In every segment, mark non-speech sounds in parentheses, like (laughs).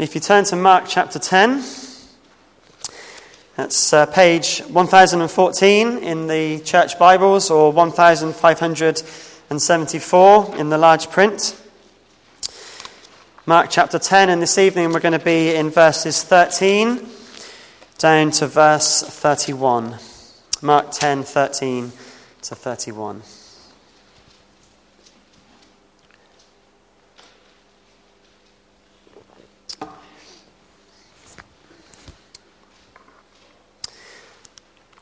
If you turn to Mark chapter 10, that's uh, page 1014 in the church Bibles or 1574 in the large print. Mark chapter 10, and this evening we're going to be in verses 13 down to verse 31. Mark 10, 13 to 31.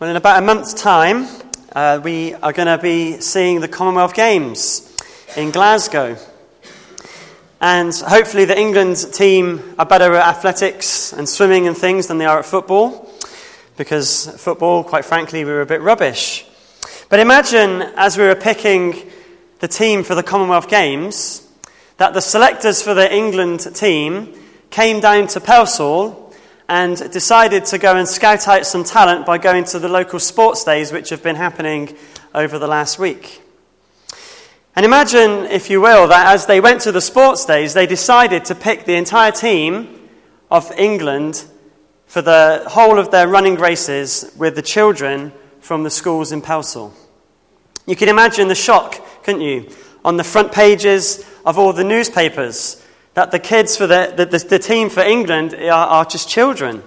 Well, in about a month's time, uh, we are going to be seeing the Commonwealth Games in Glasgow. And hopefully, the England team are better at athletics and swimming and things than they are at football, because football, quite frankly, we were a bit rubbish. But imagine, as we were picking the team for the Commonwealth Games, that the selectors for the England team came down to Pelsall and decided to go and scout out some talent by going to the local sports days which have been happening over the last week. And imagine, if you will, that as they went to the sports days, they decided to pick the entire team of England for the whole of their running races with the children from the schools in Pelsall. You can imagine the shock, couldn't you, on the front pages of all the newspapers that the kids for the, the, the, the team for England are, are just children.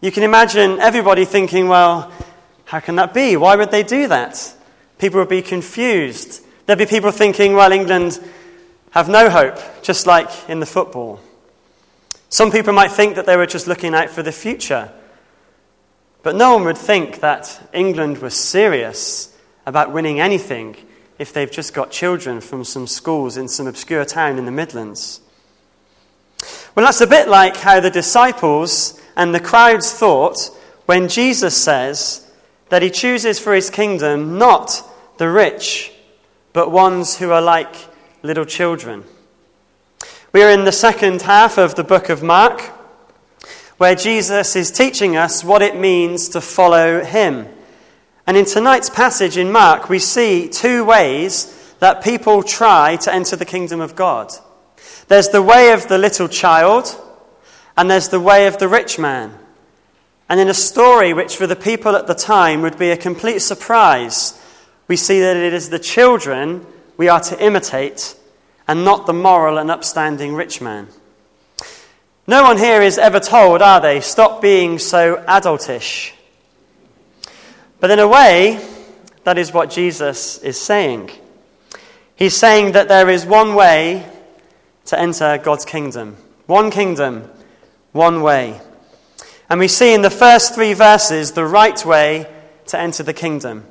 You can imagine everybody thinking, well, how can that be? Why would they do that? People would be confused. There'd be people thinking, well, England have no hope, just like in the football. Some people might think that they were just looking out for the future. But no one would think that England was serious about winning anything if they've just got children from some schools in some obscure town in the Midlands. Well, that's a bit like how the disciples and the crowds thought when Jesus says that he chooses for his kingdom not the rich, but ones who are like little children. We are in the second half of the book of Mark, where Jesus is teaching us what it means to follow him. And in tonight's passage in Mark, we see two ways that people try to enter the kingdom of God. There's the way of the little child, and there's the way of the rich man. And in a story which for the people at the time would be a complete surprise, we see that it is the children we are to imitate and not the moral and upstanding rich man. No one here is ever told, are they, stop being so adultish. But in a way, that is what Jesus is saying. He's saying that there is one way to enter God's kingdom. One kingdom, one way. And we see in the first three verses the right way to enter the kingdom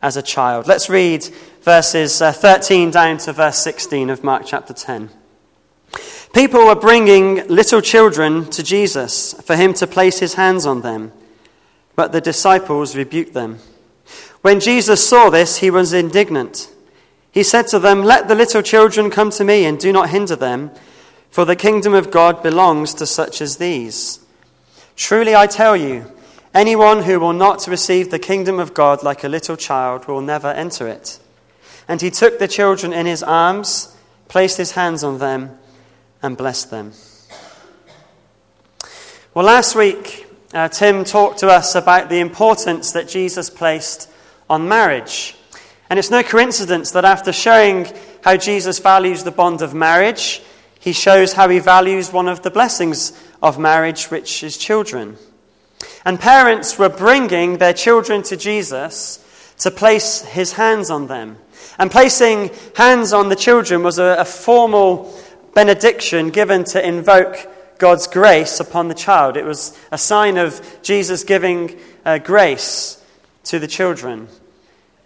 as a child. Let's read verses uh, 13 down to verse 16 of Mark chapter 10. People were bringing little children to Jesus for him to place his hands on them. But the disciples rebuked them. When Jesus saw this, he was indignant. He said to them, Let the little children come to me, and do not hinder them, for the kingdom of God belongs to such as these. Truly I tell you, anyone who will not receive the kingdom of God like a little child will never enter it. And he took the children in his arms, placed his hands on them, and blessed them. Well, last week, uh, Tim talked to us about the importance that Jesus placed on marriage. And it's no coincidence that after showing how Jesus values the bond of marriage, he shows how he values one of the blessings of marriage, which is children. And parents were bringing their children to Jesus to place his hands on them. And placing hands on the children was a, a formal benediction given to invoke God's grace upon the child. It was a sign of Jesus giving uh, grace to the children.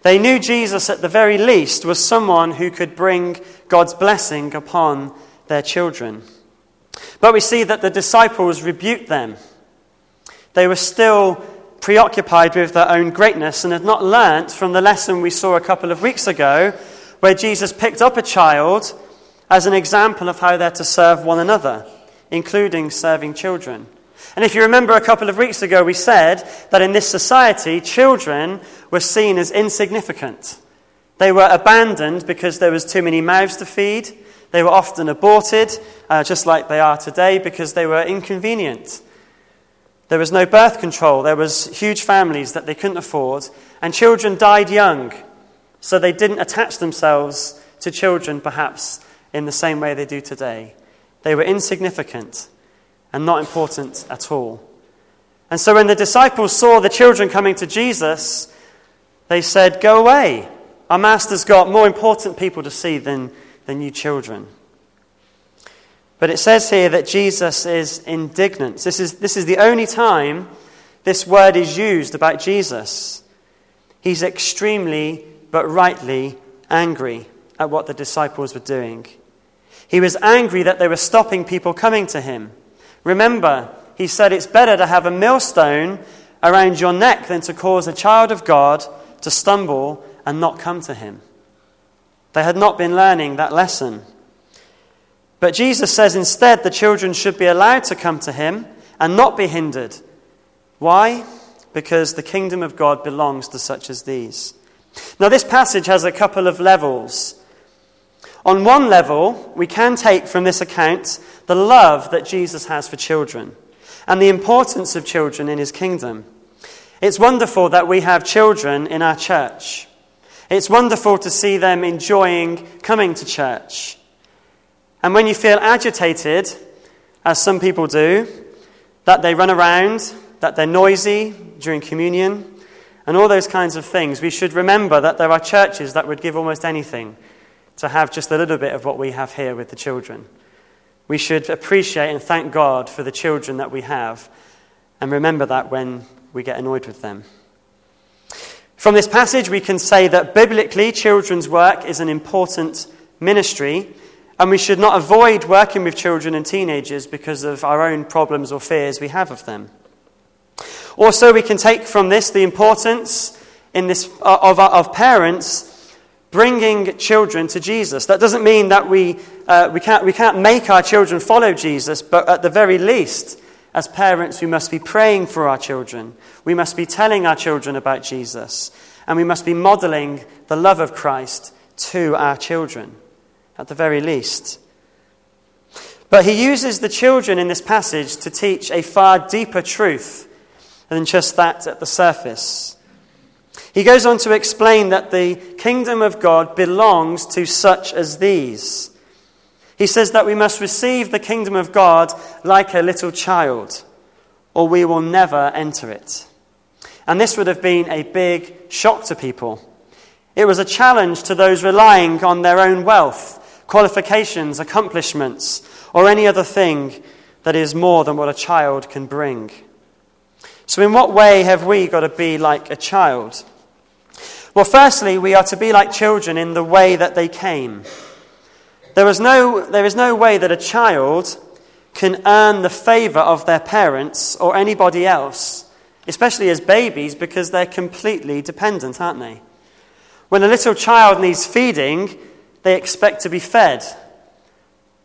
They knew Jesus, at the very least, was someone who could bring God's blessing upon their children. But we see that the disciples rebuked them. They were still preoccupied with their own greatness and had not learnt from the lesson we saw a couple of weeks ago, where Jesus picked up a child as an example of how they're to serve one another including serving children. And if you remember a couple of weeks ago, we said that in this society, children were seen as insignificant. They were abandoned because there was too many mouths to feed, They were often aborted, uh, just like they are today, because they were inconvenient. There was no birth control. There was huge families that they couldn't afford, and children died young, so they didn't attach themselves to children perhaps in the same way they do today. They were insignificant and not important at all. And so when the disciples saw the children coming to Jesus, they said, Go away. Our master's got more important people to see than, than you children. But it says here that Jesus is indignant. This is, this is the only time this word is used about Jesus. He's extremely, but rightly, angry at what the disciples were doing. He was angry that they were stopping people coming to him. Remember, he said it's better to have a millstone around your neck than to cause a child of God to stumble and not come to him. They had not been learning that lesson. But Jesus says instead the children should be allowed to come to him and not be hindered. Why? Because the kingdom of God belongs to such as these. Now, this passage has a couple of levels. On one level, we can take from this account the love that Jesus has for children and the importance of children in his kingdom. It's wonderful that we have children in our church. It's wonderful to see them enjoying coming to church. And when you feel agitated, as some people do, that they run around, that they're noisy during communion, and all those kinds of things, we should remember that there are churches that would give almost anything to have just a little bit of what we have here with the children. We should appreciate and thank God for the children that we have and remember that when we get annoyed with them. From this passage, we can say that biblically, children's work is an important ministry and we should not avoid working with children and teenagers because of our own problems or fears we have of them. Also, we can take from this the importance in this, uh, of, of parents bringing children to Jesus. That doesn't mean that we, uh, we, can't, we can't make our children follow Jesus, but at the very least, as parents, we must be praying for our children. We must be telling our children about Jesus. And we must be modeling the love of Christ to our children at the very least. But he uses the children in this passage to teach a far deeper truth than just that at the surface. He goes on to explain that the kingdom of God belongs to such as these. He says that we must receive the kingdom of God like a little child, or we will never enter it. And this would have been a big shock to people. It was a challenge to those relying on their own wealth qualifications, accomplishments, or any other thing that is more than what a child can bring. So, in what way have we got to be like a child? Well, firstly, we are to be like children in the way that they came. There is no, there is no way that a child can earn the favor of their parents or anybody else, especially as babies, because they're completely dependent, aren't they? When a little child needs feeding, they expect to be fed.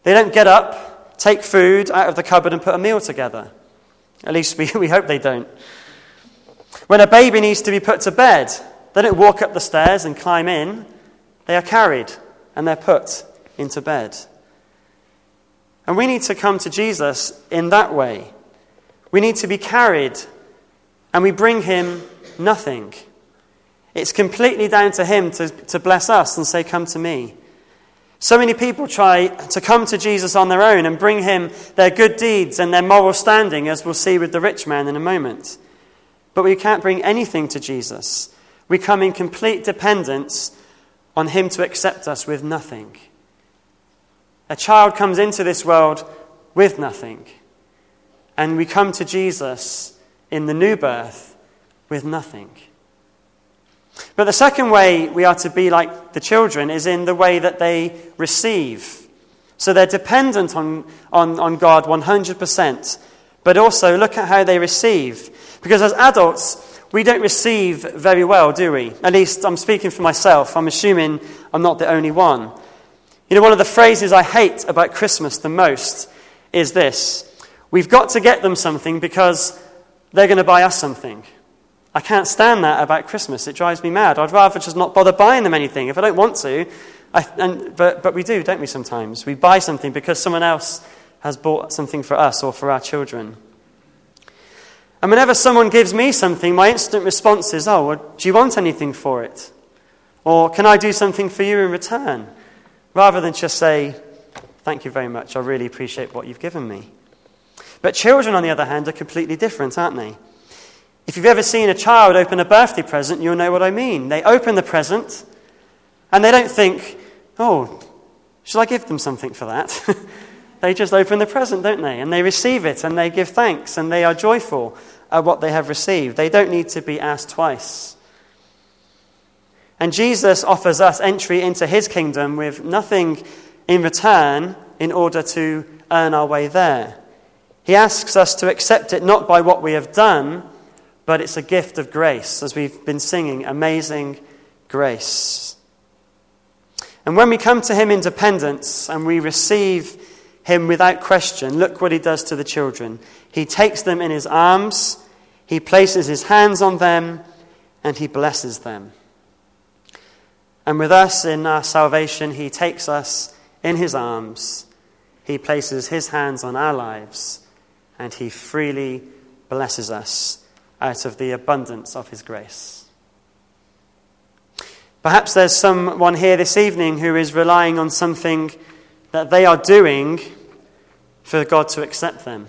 They don't get up, take food out of the cupboard, and put a meal together. At least we, (laughs) we hope they don't. When a baby needs to be put to bed, they don't walk up the stairs and climb in. They are carried and they're put into bed. And we need to come to Jesus in that way. We need to be carried and we bring him nothing. It's completely down to him to, to bless us and say, Come to me. So many people try to come to Jesus on their own and bring him their good deeds and their moral standing, as we'll see with the rich man in a moment. But we can't bring anything to Jesus. We come in complete dependence on him to accept us with nothing. A child comes into this world with nothing, and we come to Jesus in the new birth with nothing. But the second way we are to be like the children is in the way that they receive. So they're dependent on, on, on God 100%, but also look at how they receive. Because as adults, we don't receive very well, do we? At least I'm speaking for myself. I'm assuming I'm not the only one. You know, one of the phrases I hate about Christmas the most is this We've got to get them something because they're going to buy us something. I can't stand that about Christmas. It drives me mad. I'd rather just not bother buying them anything. If I don't want to, I, and, but, but we do, don't we, sometimes? We buy something because someone else has bought something for us or for our children. And whenever someone gives me something, my instant response is, Oh, well, do you want anything for it? Or can I do something for you in return? Rather than just say, Thank you very much, I really appreciate what you've given me. But children, on the other hand, are completely different, aren't they? If you've ever seen a child open a birthday present, you'll know what I mean. They open the present and they don't think, oh, should I give them something for that? (laughs) they just open the present, don't they? And they receive it and they give thanks and they are joyful at what they have received. They don't need to be asked twice. And Jesus offers us entry into his kingdom with nothing in return in order to earn our way there. He asks us to accept it not by what we have done, but it's a gift of grace, as we've been singing, amazing grace. And when we come to Him in dependence and we receive Him without question, look what He does to the children. He takes them in His arms, He places His hands on them, and He blesses them. And with us in our salvation, He takes us in His arms, He places His hands on our lives, and He freely blesses us out of the abundance of His grace. Perhaps there's someone here this evening who is relying on something that they are doing for God to accept them.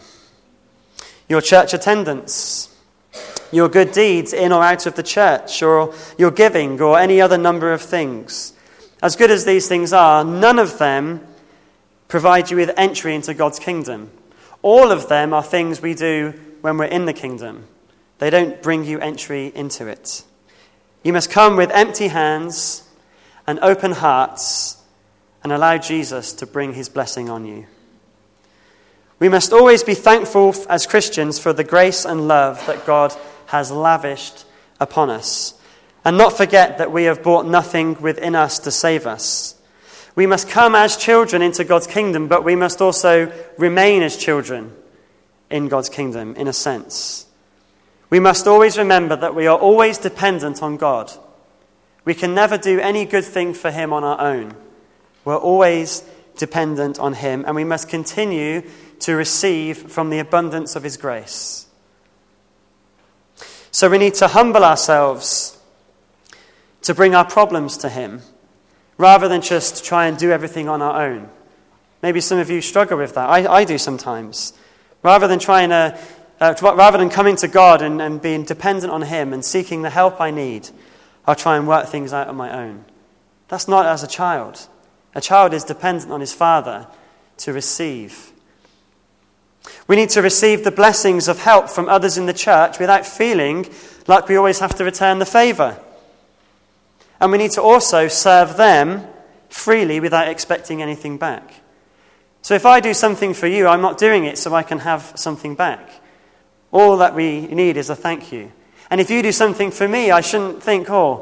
Your church attendance, your good deeds in or out of the church, or your giving, or any other number of things. As good as these things are, none of them provide you with entry into God's kingdom. All of them are things we do when we're in the kingdom. They don't bring you entry into it. You must come with empty hands and open hearts and allow Jesus to bring his blessing on you. We must always be thankful as Christians for the grace and love that God has lavished upon us, and not forget that we have brought nothing within us to save us. We must come as children into God's kingdom, but we must also remain as children in God's kingdom, in a sense. We must always remember that we are always dependent on God. We can never do any good thing for Him on our own. We're always dependent on Him, and we must continue to receive from the abundance of His grace. So we need to humble ourselves to bring our problems to Him rather than just try and do everything on our own. Maybe some of you struggle with that. I, I do sometimes. Rather than trying to uh, rather than coming to God and, and being dependent on Him and seeking the help I need, I'll try and work things out on my own. That's not as a child. A child is dependent on his father to receive. We need to receive the blessings of help from others in the church without feeling like we always have to return the favor. And we need to also serve them freely without expecting anything back. So if I do something for you, I'm not doing it so I can have something back. All that we need is a thank you. And if you do something for me, I shouldn't think, oh,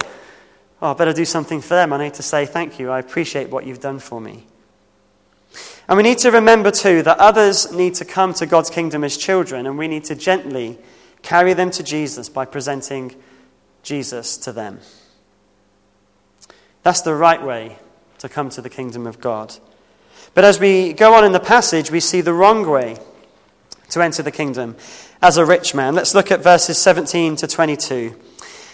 oh, I better do something for them. I need to say thank you. I appreciate what you've done for me. And we need to remember, too, that others need to come to God's kingdom as children, and we need to gently carry them to Jesus by presenting Jesus to them. That's the right way to come to the kingdom of God. But as we go on in the passage, we see the wrong way to enter the kingdom as a rich man. Let's look at verses 17 to 22.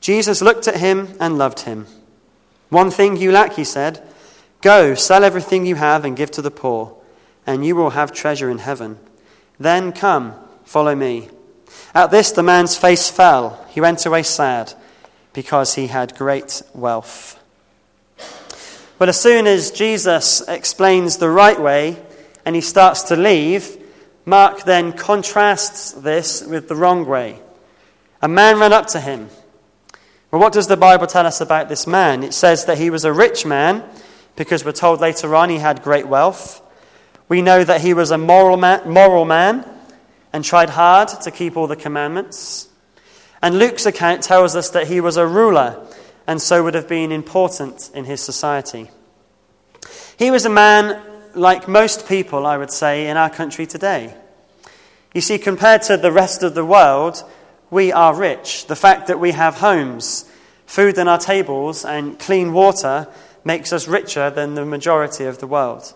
Jesus looked at him and loved him. One thing you lack, he said. Go, sell everything you have and give to the poor, and you will have treasure in heaven. Then come, follow me. At this, the man's face fell. He went away sad because he had great wealth. But as soon as Jesus explains the right way and he starts to leave, Mark then contrasts this with the wrong way. A man ran up to him. Well, what does the Bible tell us about this man? It says that he was a rich man because we're told later on he had great wealth. We know that he was a moral man, moral man and tried hard to keep all the commandments. And Luke's account tells us that he was a ruler and so would have been important in his society. He was a man like most people, I would say, in our country today. You see, compared to the rest of the world, we are rich. The fact that we have homes, food on our tables, and clean water makes us richer than the majority of the world.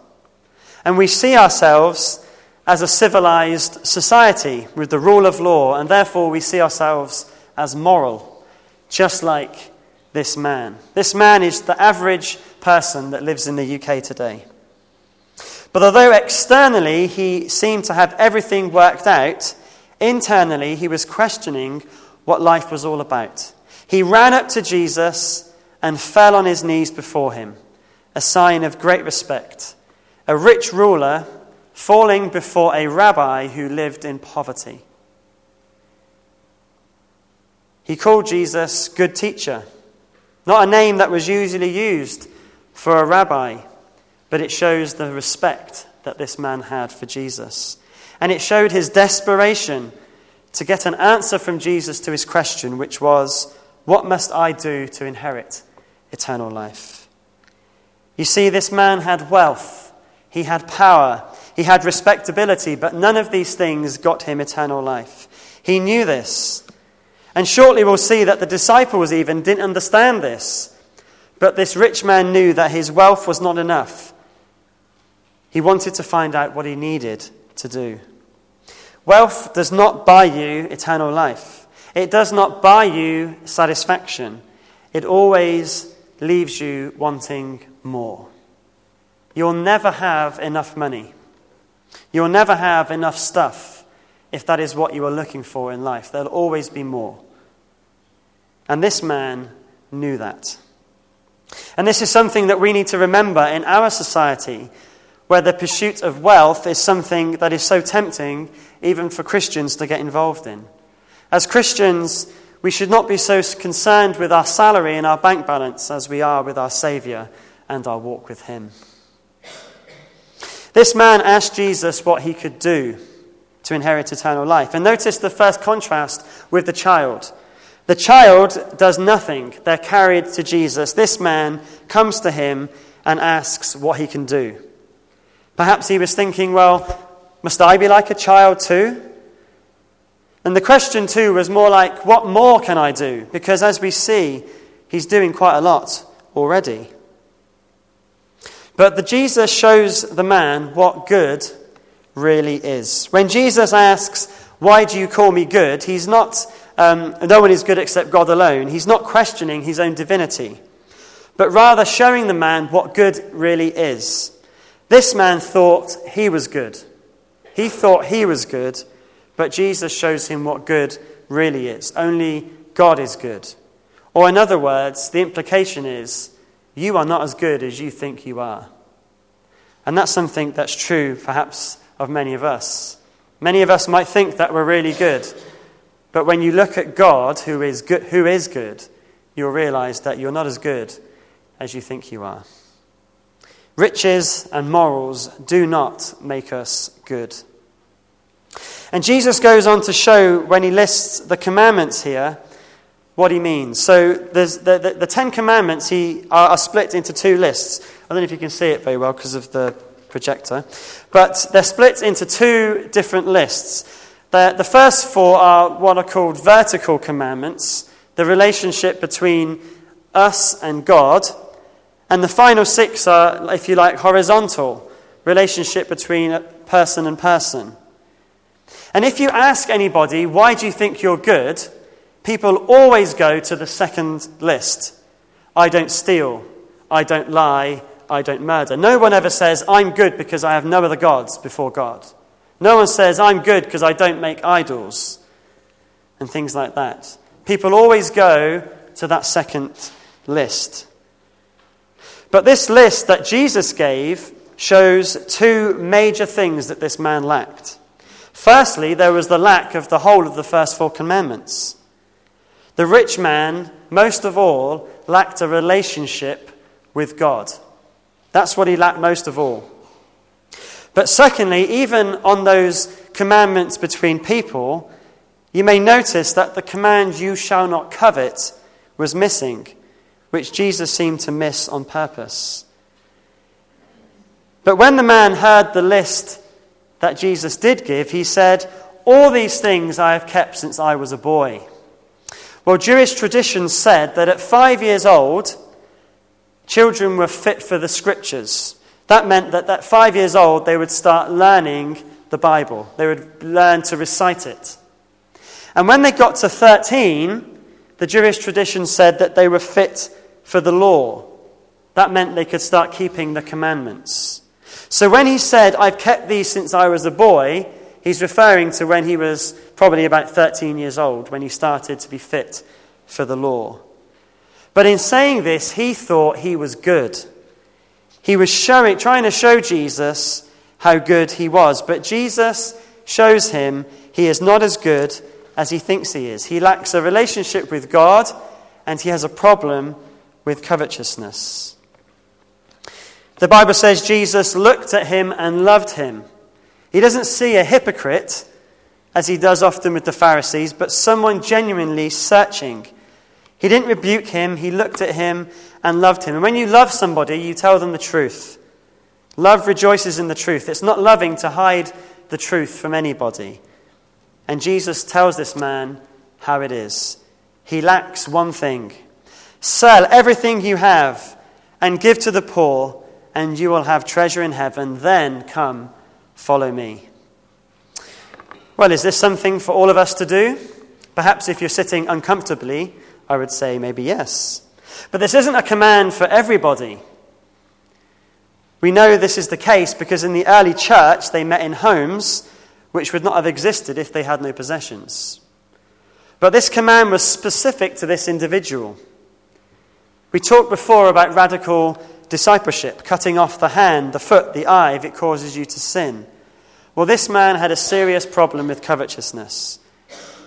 And we see ourselves as a civilized society with the rule of law, and therefore we see ourselves as moral, just like this man. This man is the average person that lives in the UK today. But although externally he seemed to have everything worked out, internally he was questioning what life was all about. He ran up to Jesus and fell on his knees before him, a sign of great respect. A rich ruler falling before a rabbi who lived in poverty. He called Jesus good teacher, not a name that was usually used for a rabbi, but it shows the respect that this man had for Jesus. And it showed his desperation to get an answer from Jesus to his question, which was, What must I do to inherit eternal life? You see, this man had wealth, he had power, he had respectability, but none of these things got him eternal life. He knew this. And shortly we'll see that the disciples even didn't understand this. But this rich man knew that his wealth was not enough. He wanted to find out what he needed to do. Wealth does not buy you eternal life, it does not buy you satisfaction. It always leaves you wanting more. You'll never have enough money. You'll never have enough stuff if that is what you are looking for in life. There'll always be more. And this man knew that. And this is something that we need to remember in our society, where the pursuit of wealth is something that is so tempting, even for Christians, to get involved in. As Christians, we should not be so concerned with our salary and our bank balance as we are with our Saviour and our walk with Him. This man asked Jesus what he could do to inherit eternal life. And notice the first contrast with the child. The child does nothing. They're carried to Jesus. This man comes to him and asks what he can do. Perhaps he was thinking, well, must I be like a child too? And the question, too, was more like, what more can I do? Because as we see, he's doing quite a lot already. But the Jesus shows the man what good really is. When Jesus asks, Why do you call me good? he's not um, no one is good except God alone. He's not questioning his own divinity, but rather showing the man what good really is. This man thought he was good. He thought he was good, but Jesus shows him what good really is. Only God is good. Or, in other words, the implication is you are not as good as you think you are. And that's something that's true, perhaps, of many of us. Many of us might think that we're really good. But when you look at God, who is good, who is good you'll realize that you're not as good as you think you are. Riches and morals do not make us good. And Jesus goes on to show, when he lists the commandments here, what he means. So the, the, the, Ten Commandments he, are, are split into two lists. I don't know if you can see it very well because of the projector. But they're split into two different lists. The, the first four are what are called vertical commandments, the relationship between us and God. And the final six are, if you like, horizontal, relationship between person and person. And if you ask anybody, why do you think you're good? People always go to the second list I don't steal, I don't lie, I don't murder. No one ever says, I'm good because I have no other gods before God. No one says, I'm good because I don't make idols, and things like that. People always go to that second list. But this list that Jesus gave shows two major things that this man lacked. Firstly, there was the lack of the whole of the first four commandments. The rich man, most of all, lacked a relationship with God. That's what he lacked most of all. But secondly, even on those commandments between people, you may notice that the command, you shall not covet, was missing, which Jesus seemed to miss on purpose. But when the man heard the list that Jesus did give, he said, All these things I have kept since I was a boy. Well, Jewish tradition said that at five years old, children were fit for the scriptures. That meant that at five years old, they would start learning the Bible, they would learn to recite it. And when they got to 13, the Jewish tradition said that they were fit for the law. That meant they could start keeping the commandments. So when he said, I've kept these since I was a boy, he's referring to when he was probably about 13 years old, when he started to be fit for the law. But in saying this, he thought he was good. He was showing, trying to show Jesus how good he was. But Jesus shows him he is not as good as he thinks he is. He lacks a relationship with God, and he has a problem with covetousness. The Bible says Jesus looked at him and loved him. He doesn't see a hypocrite, as he does often with the Pharisees, but someone genuinely searching. He didn't rebuke him, he looked at him and loved him. And when you love somebody, you tell them the truth. Love rejoices in the truth. It's not loving to hide the truth from anybody. And Jesus tells this man how it is. He lacks one thing. Sell everything you have and give to the poor and you will have treasure in heaven. Then come, follow me. Well, is this something for all of us to do? Perhaps if you're sitting uncomfortably, I would say maybe yes. But this isn't a command for everybody. We know this is the case because in the early church they met in homes which would not have existed if they had no possessions. But this command was specific to this individual. We talked before about radical discipleship, cutting off the hand, the foot, the eye if it causes you to sin. Well, this man had a serious problem with covetousness.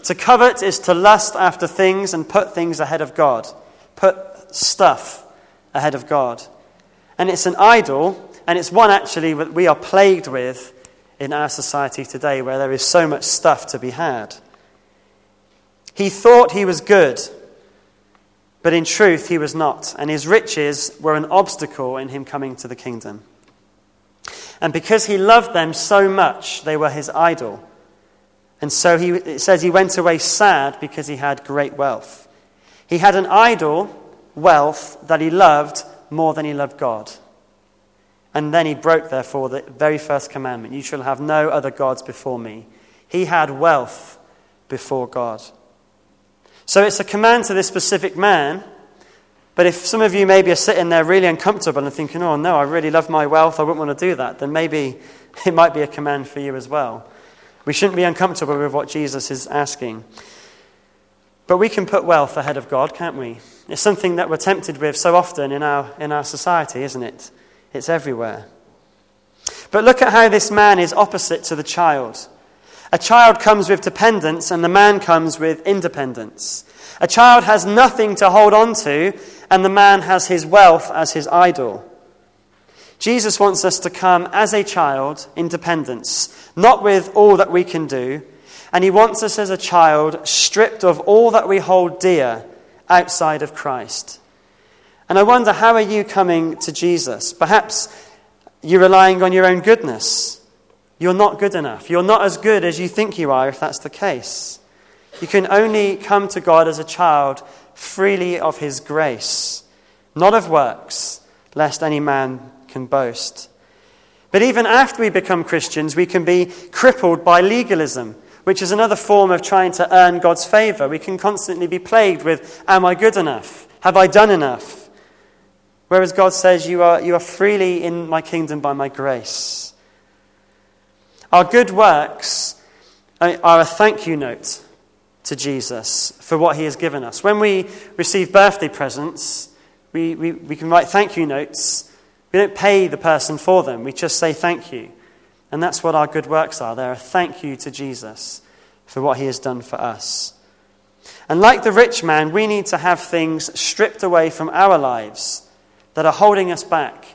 To covet is to lust after things and put things ahead of God, put stuff ahead of God. And it's an idol, and it's one actually that we are plagued with in our society today where there is so much stuff to be had. He thought he was good but in truth, he was not, and his riches were an obstacle in him coming to the kingdom. And because he loved them so much, they were his idol. And so he, it says he went away sad because he had great wealth. He had an idol, wealth, that he loved more than he loved God. And then he broke, therefore, the very first commandment You shall have no other gods before me. He had wealth before God. So it's a command to this specific man. But if some of you maybe are sitting there really uncomfortable and thinking, oh no, I really love my wealth, I wouldn't want to do that, then maybe (laughs) it might be a command for you as well. We shouldn't be uncomfortable with what Jesus is asking. But we can put wealth ahead of God, can't we? It's something that we're tempted with so often in our, in our society, isn't it? It's everywhere. But look at how this man is opposite to the child. A child comes with dependence, and the man comes with independence. A child has nothing to hold on to, and the man has his wealth as his idol. Jesus wants us to come as a child in dependence, not with all that we can do, and he wants us as a child stripped of all that we hold dear outside of Christ. And I wonder, how are you coming to Jesus? Perhaps you're relying on your own goodness. You're not good enough. You're not as good as you think you are if that's the case. You can only come to God as a child freely of His grace, not of works, lest any man can boast. But even after we become Christians, we can be crippled by legalism, which is another form of trying to earn God's favor. We can constantly be plagued with, Am I good enough? Have I done enough? Whereas God says, You are, you are freely in my kingdom by my grace. Our good works are a thank you note to Jesus for what he has given us. When we receive birthday presents, we, we, we can write thank you notes. We don't pay the person for them, we just say thank you. And that's what our good works are. They're a thank you to Jesus for what he has done for us. And like the rich man, we need to have things stripped away from our lives that are holding us back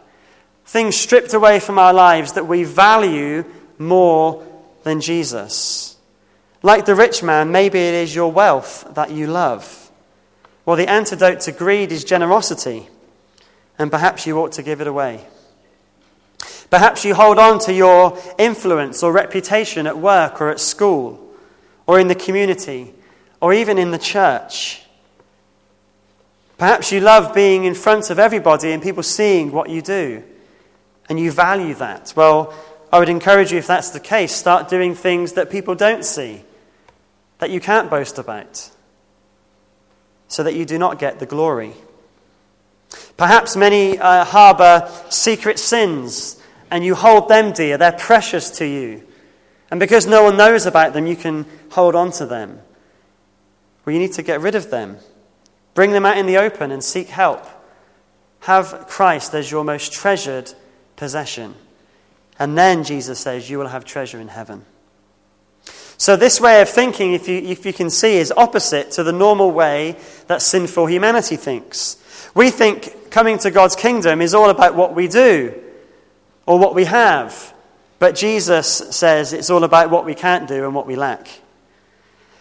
things stripped away from our lives that we value more than Jesus. Like the rich man, maybe it is your wealth that you love. Well, the antidote to greed is generosity, and perhaps you ought to give it away. Perhaps you hold on to your influence or reputation at work or at school or in the community or even in the church. Perhaps you love being in front of everybody and people seeing what you do and you value that. Well, I would encourage you, if that's the case, start doing things that people don't see, that you can't boast about, so that you do not get the glory. Perhaps many uh, harbor secret sins and you hold them dear. They're precious to you. And because no one knows about them, you can hold on to them. Well, you need to get rid of them. Bring them out in the open and seek help. Have Christ as your most treasured possession. And then, Jesus says, you will have treasure in heaven. So, this way of thinking, if you, if you can see, is opposite to the normal way that sinful humanity thinks. We think coming to God's kingdom is all about what we do or what we have. But Jesus says it's all about what we can't do and what we lack.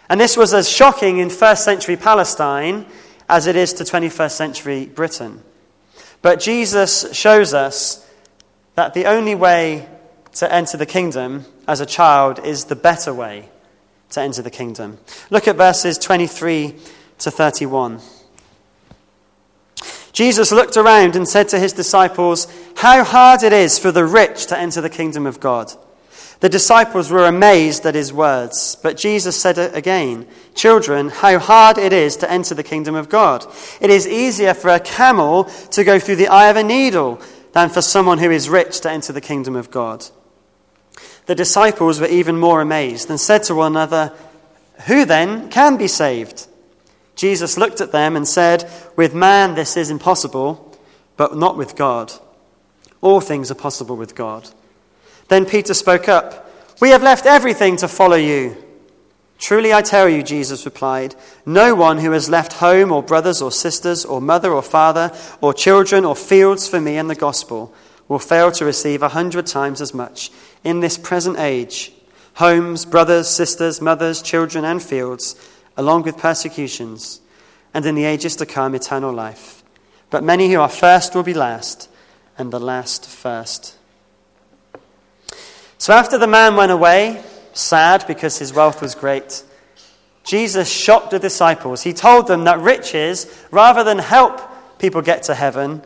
And this was as shocking in first century Palestine as it is to 21st century Britain. But Jesus shows us that the only way to enter the kingdom as a child is the better way to enter the kingdom. Look at verses 23 to 31. Jesus looked around and said to his disciples, How hard it is for the rich to enter the kingdom of God. The disciples were amazed at his words, but Jesus said again, Children, how hard it is to enter the kingdom of God. It is easier for a camel to go through the eye of a needle than for someone who is rich to enter the kingdom of God. The disciples were even more amazed and said to one another, Who then can be saved? Jesus looked at them and said, With man this is impossible, but not with God. All things are possible with God. Then Peter spoke up, We have left everything to follow you. Truly I tell you, Jesus replied, no one who has left home or brothers or sisters or mother or father or children or fields for me and the gospel will fail to receive a hundred times as much in this present age homes, brothers, sisters, mothers, children, and fields, along with persecutions, and in the ages to come, eternal life. But many who are first will be last, and the last first. So after the man went away, sad because his wealth was great. Jesus shocked the disciples. He told them that riches, rather than help people get to heaven,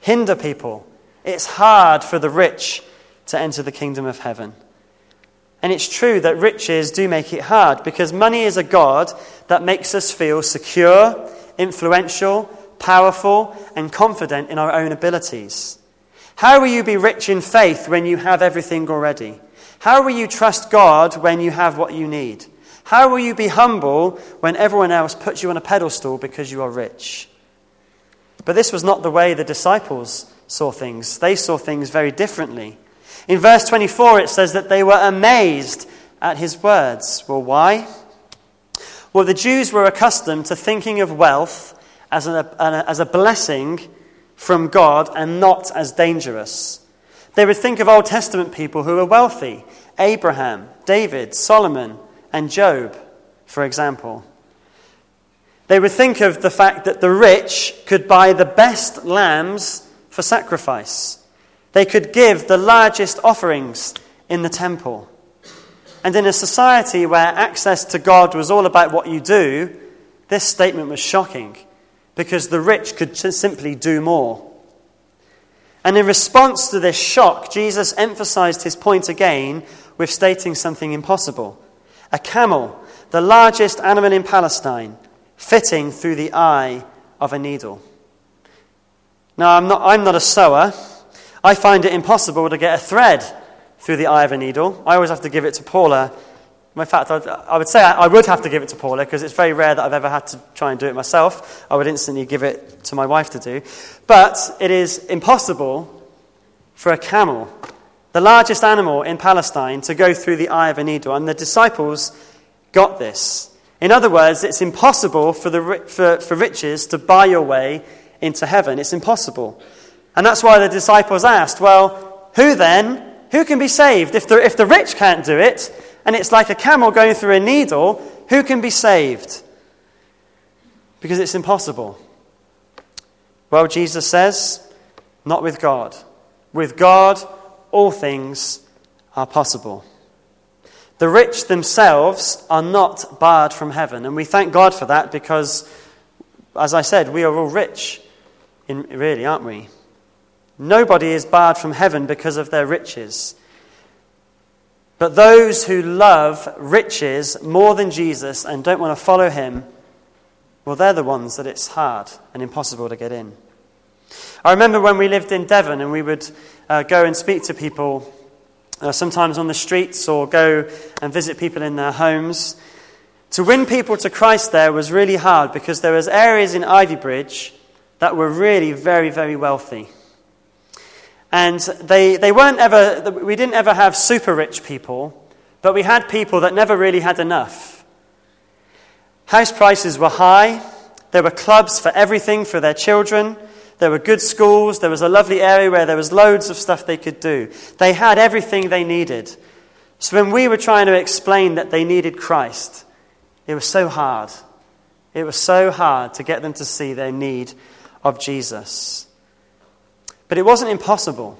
hinder people. It's hard for the rich to enter the kingdom of heaven. And it's true that riches do make it hard because money is a God that makes us feel secure, influential, powerful, and confident in our own abilities. How will you be rich in faith when you have everything already? How will you trust God when you have what you need? How will you be humble when everyone else puts you on a pedestal because you are rich? But this was not the way the disciples saw things. They saw things very differently. In verse 24, it says that they were amazed at his words. Well, why? Well, the Jews were accustomed to thinking of wealth as a, as a blessing from God and not as dangerous. They would think of Old Testament people who were wealthy Abraham, David, Solomon, and Job, for example. They would think of the fact that the rich could buy the best lambs for sacrifice. They could give the largest offerings in the temple. And in a society where access to God was all about what you do, this statement was shocking because the rich could simply do more. And in response to this shock, Jesus emphasized his point again with stating something impossible. A camel, the largest animal in Palestine, fitting through the eye of a needle. Now, I'm not, I'm not a sewer. I find it impossible to get a thread through the eye of a needle. I always have to give it to Paula. In fact, I would say I would have to give it to Paula because it's very rare that I've ever had to try and do it myself. I would instantly give it to my wife to do. But it is impossible for a camel, the largest animal in Palestine, to go through the eye of a needle. And the disciples got this. In other words, it's impossible for, the, for, for riches to buy your way into heaven. It's impossible. And that's why the disciples asked, Well, who then? Who can be saved? If the, if the rich can't do it, and it's like a camel going through a needle, who can be saved? Because it's impossible. Well, Jesus says, Not with God. With God, all things are possible. The rich themselves are not barred from heaven, and we thank God for that because, as I said, we are all rich, in, really, aren't we? Nobody is barred from heaven because of their riches. But those who love riches more than Jesus and don't want to follow him, well, they're the ones that it's hard and impossible to get in. I remember when we lived in Devon and we would uh, go and speak to people uh, sometimes on the streets or go and visit people in their homes. To win people to Christ there was really hard because there was areas in Ivybridge that were really very, very wealthy. And they, they weren't ever, we didn't ever have super rich people, but we had people that never really had enough. House prices were high. There were clubs for everything for their children. There were good schools. There was a lovely area where there was loads of stuff they could do. They had everything they needed. So when we were trying to explain that they needed Christ, it was so hard. It was so hard to get them to see their need of Jesus. But it wasn't impossible.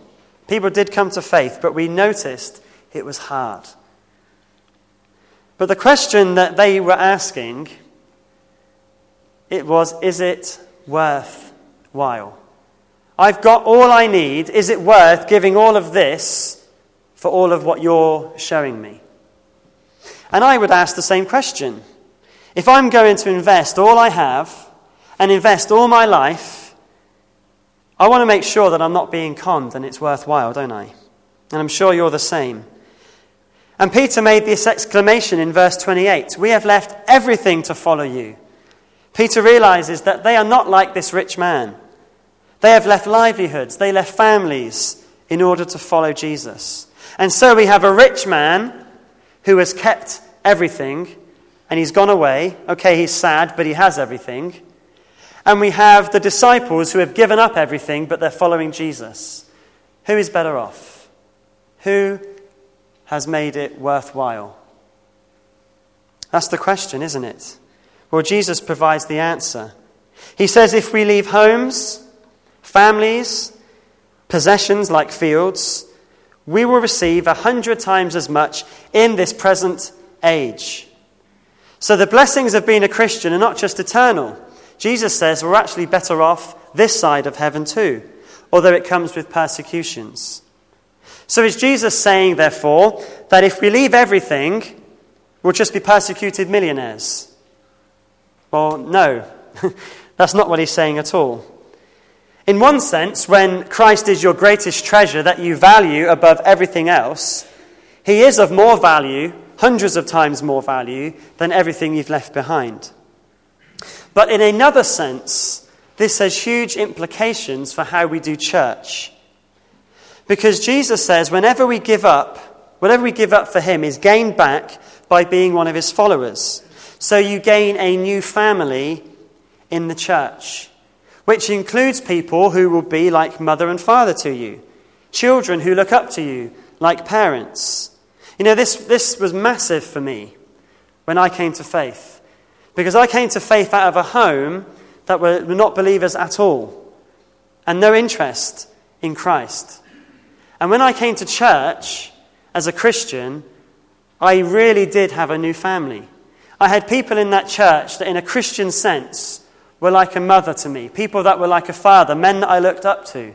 People did come to faith, but we noticed it was hard. But the question that they were asking it was is it worth while. I've got all I need. Is it worth giving all of this for all of what you're showing me? And I would ask the same question. If I'm going to invest all I have and invest all my life, I want to make sure that I'm not being conned and it's worthwhile, don't I? And I'm sure you're the same. And Peter made this exclamation in verse 28 We have left everything to follow you. Peter realizes that they are not like this rich man. They have left livelihoods, they left families in order to follow Jesus. And so we have a rich man who has kept everything and he's gone away. Okay, he's sad, but he has everything. And we have the disciples who have given up everything, but they're following Jesus. Who is better off? Who has made it worthwhile? That's the question, isn't it? Well, Jesus provides the answer. He says, if we leave homes, families, possessions like fields, we will receive a hundred times as much in this present age. So the blessings of being a Christian are not just eternal. Jesus says we're actually better off this side of heaven too, although it comes with persecutions. So is Jesus saying, therefore, that if we leave everything, we'll just be persecuted millionaires? Well, no, (laughs) that's not what he's saying at all. In one sense, when Christ is your greatest treasure that you value above everything else, he is of more value, hundreds of times more value, than everything you've left behind. But in another sense, this has huge implications for how we do church. Because Jesus says, whenever we give up, whatever we give up for him is gained back by being one of his followers. So you gain a new family in the church, which includes people who will be like mother and father to you, children who look up to you like parents. You know, this, this was massive for me when I came to faith, because I came to faith out of a home that were not believers at all and no interest in Christ. And when I came to church as a Christian, I really did have a new family. I had people in that church that, in a Christian sense, were like a mother to me, people that were like a father, men that I looked up to,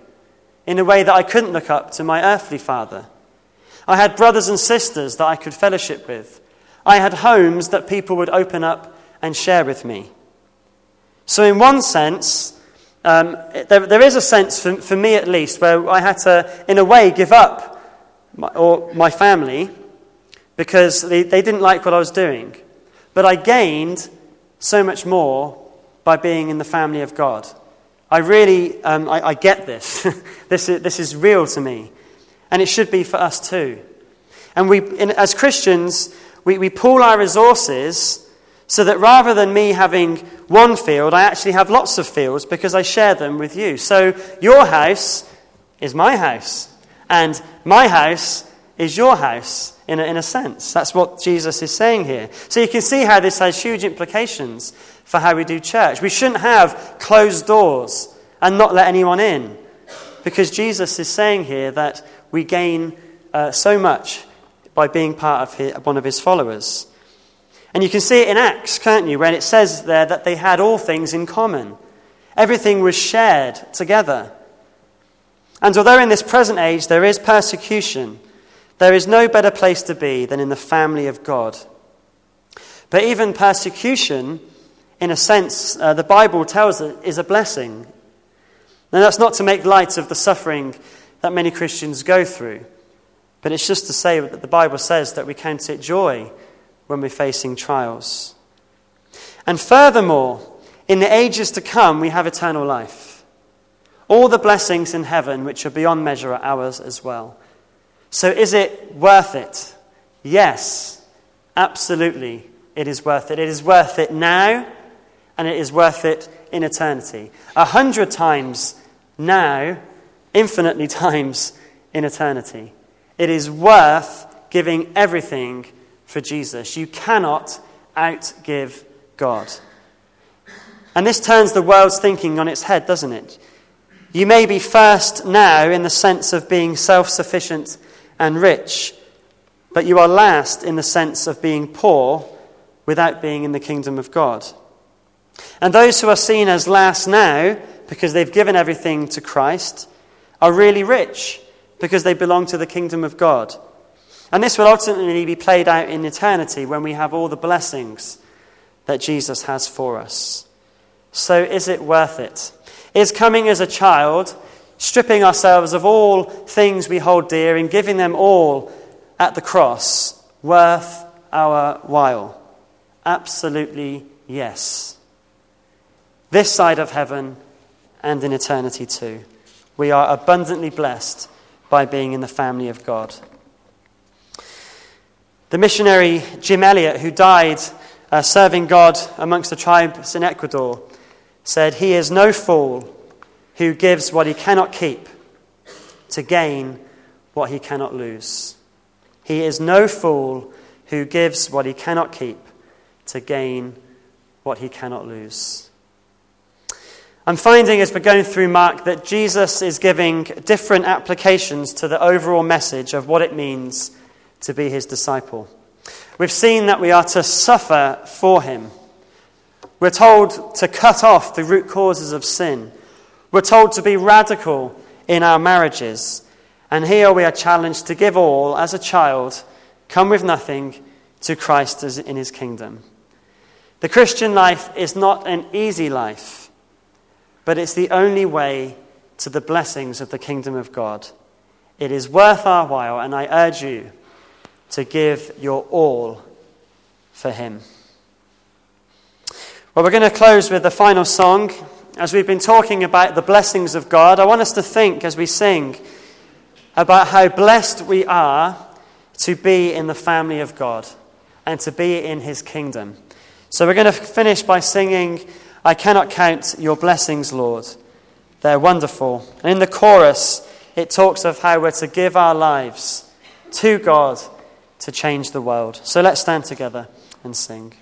in a way that I couldn't look up to my earthly father. I had brothers and sisters that I could fellowship with. I had homes that people would open up and share with me. So, in one sense, um, there, there is a sense, for, for me at least, where I had to, in a way, give up my, or my family because they, they didn't like what I was doing. But I gained so much more by being in the family of God. I really, um, I, I, get this. (laughs) this, is, this is real to me. And it should be for us too. And we, in, as Christians, we, we pool our resources so that rather than me having one field, I actually have lots of fields because I share them with you. So your house is my house, and my house is your house, in a, in a sense. That's what Jesus is saying here. So you can see how this has huge implications for how we do church. We shouldn't have closed doors and not let anyone in, because Jesus is saying here that we gain uh, so much by being part of his, one of his followers. And you can see it in Acts, can't you, when it says there that they had all things in common. Everything was shared together. And although in this present age there is persecution, there is no better place to be than in the family of God. But even persecution, in a sense, uh, the Bible tells us, is a blessing. Now, that's not to make light of the suffering that many Christians go through, but it's just to say that the Bible says that we count it joy when we're facing trials. And furthermore, in the ages to come, we have eternal life. All the blessings in heaven, which are beyond measure, are ours as well. So is it worth it? Yes, absolutely, it is worth it. It is worth it now, and it is worth it in eternity. A hundred times now, infinitely (laughs) times in eternity. It is worth giving everything for Jesus. You cannot outgive God. And this turns the world's thinking on its head, doesn't it? You may be first now in the sense of being self sufficient and rich, but you are last in the sense of being poor without being in the kingdom of God. And those who are seen as last now, because they've given everything to Christ, are really rich because they belong to the kingdom of God. And this will ultimately be played out in eternity when we have all the blessings that Jesus has for us. So, is it worth it? Is coming as a child stripping ourselves of all things we hold dear and giving them all at the cross worth our while? Absolutely yes. This side of heaven and in eternity too. We are abundantly blessed by being in the family of God. The missionary Jim Elliot, who died uh, serving God amongst the tribes in Ecuador, said, He is no fool who gives what he cannot keep to gain what he cannot lose. He is no fool who gives what he cannot keep to gain what he cannot lose. I'm finding as we're going through Mark that Jesus is giving different applications to the overall message of what it means to be his disciple. We've seen that we are to suffer for him. We're told to cut off the root causes of sin. We're told to be radical in our marriages. And here we are challenged to give all as a child, come with nothing to Christ as in his kingdom. The Christian life is not an easy life, but it's the only way to the blessings of the kingdom of God. It is worth our while, and I urge you to give your all for him. Well, we're going to close with the final song as we've been talking about the blessings of God, I want us to think as we sing about how blessed we are to be in the family of God and to be in his kingdom. So we're going to finish by singing, I cannot count your blessings, Lord. They're wonderful. And in the chorus, it talks of how we're to give our lives to God to change the world. So let's stand together and sing.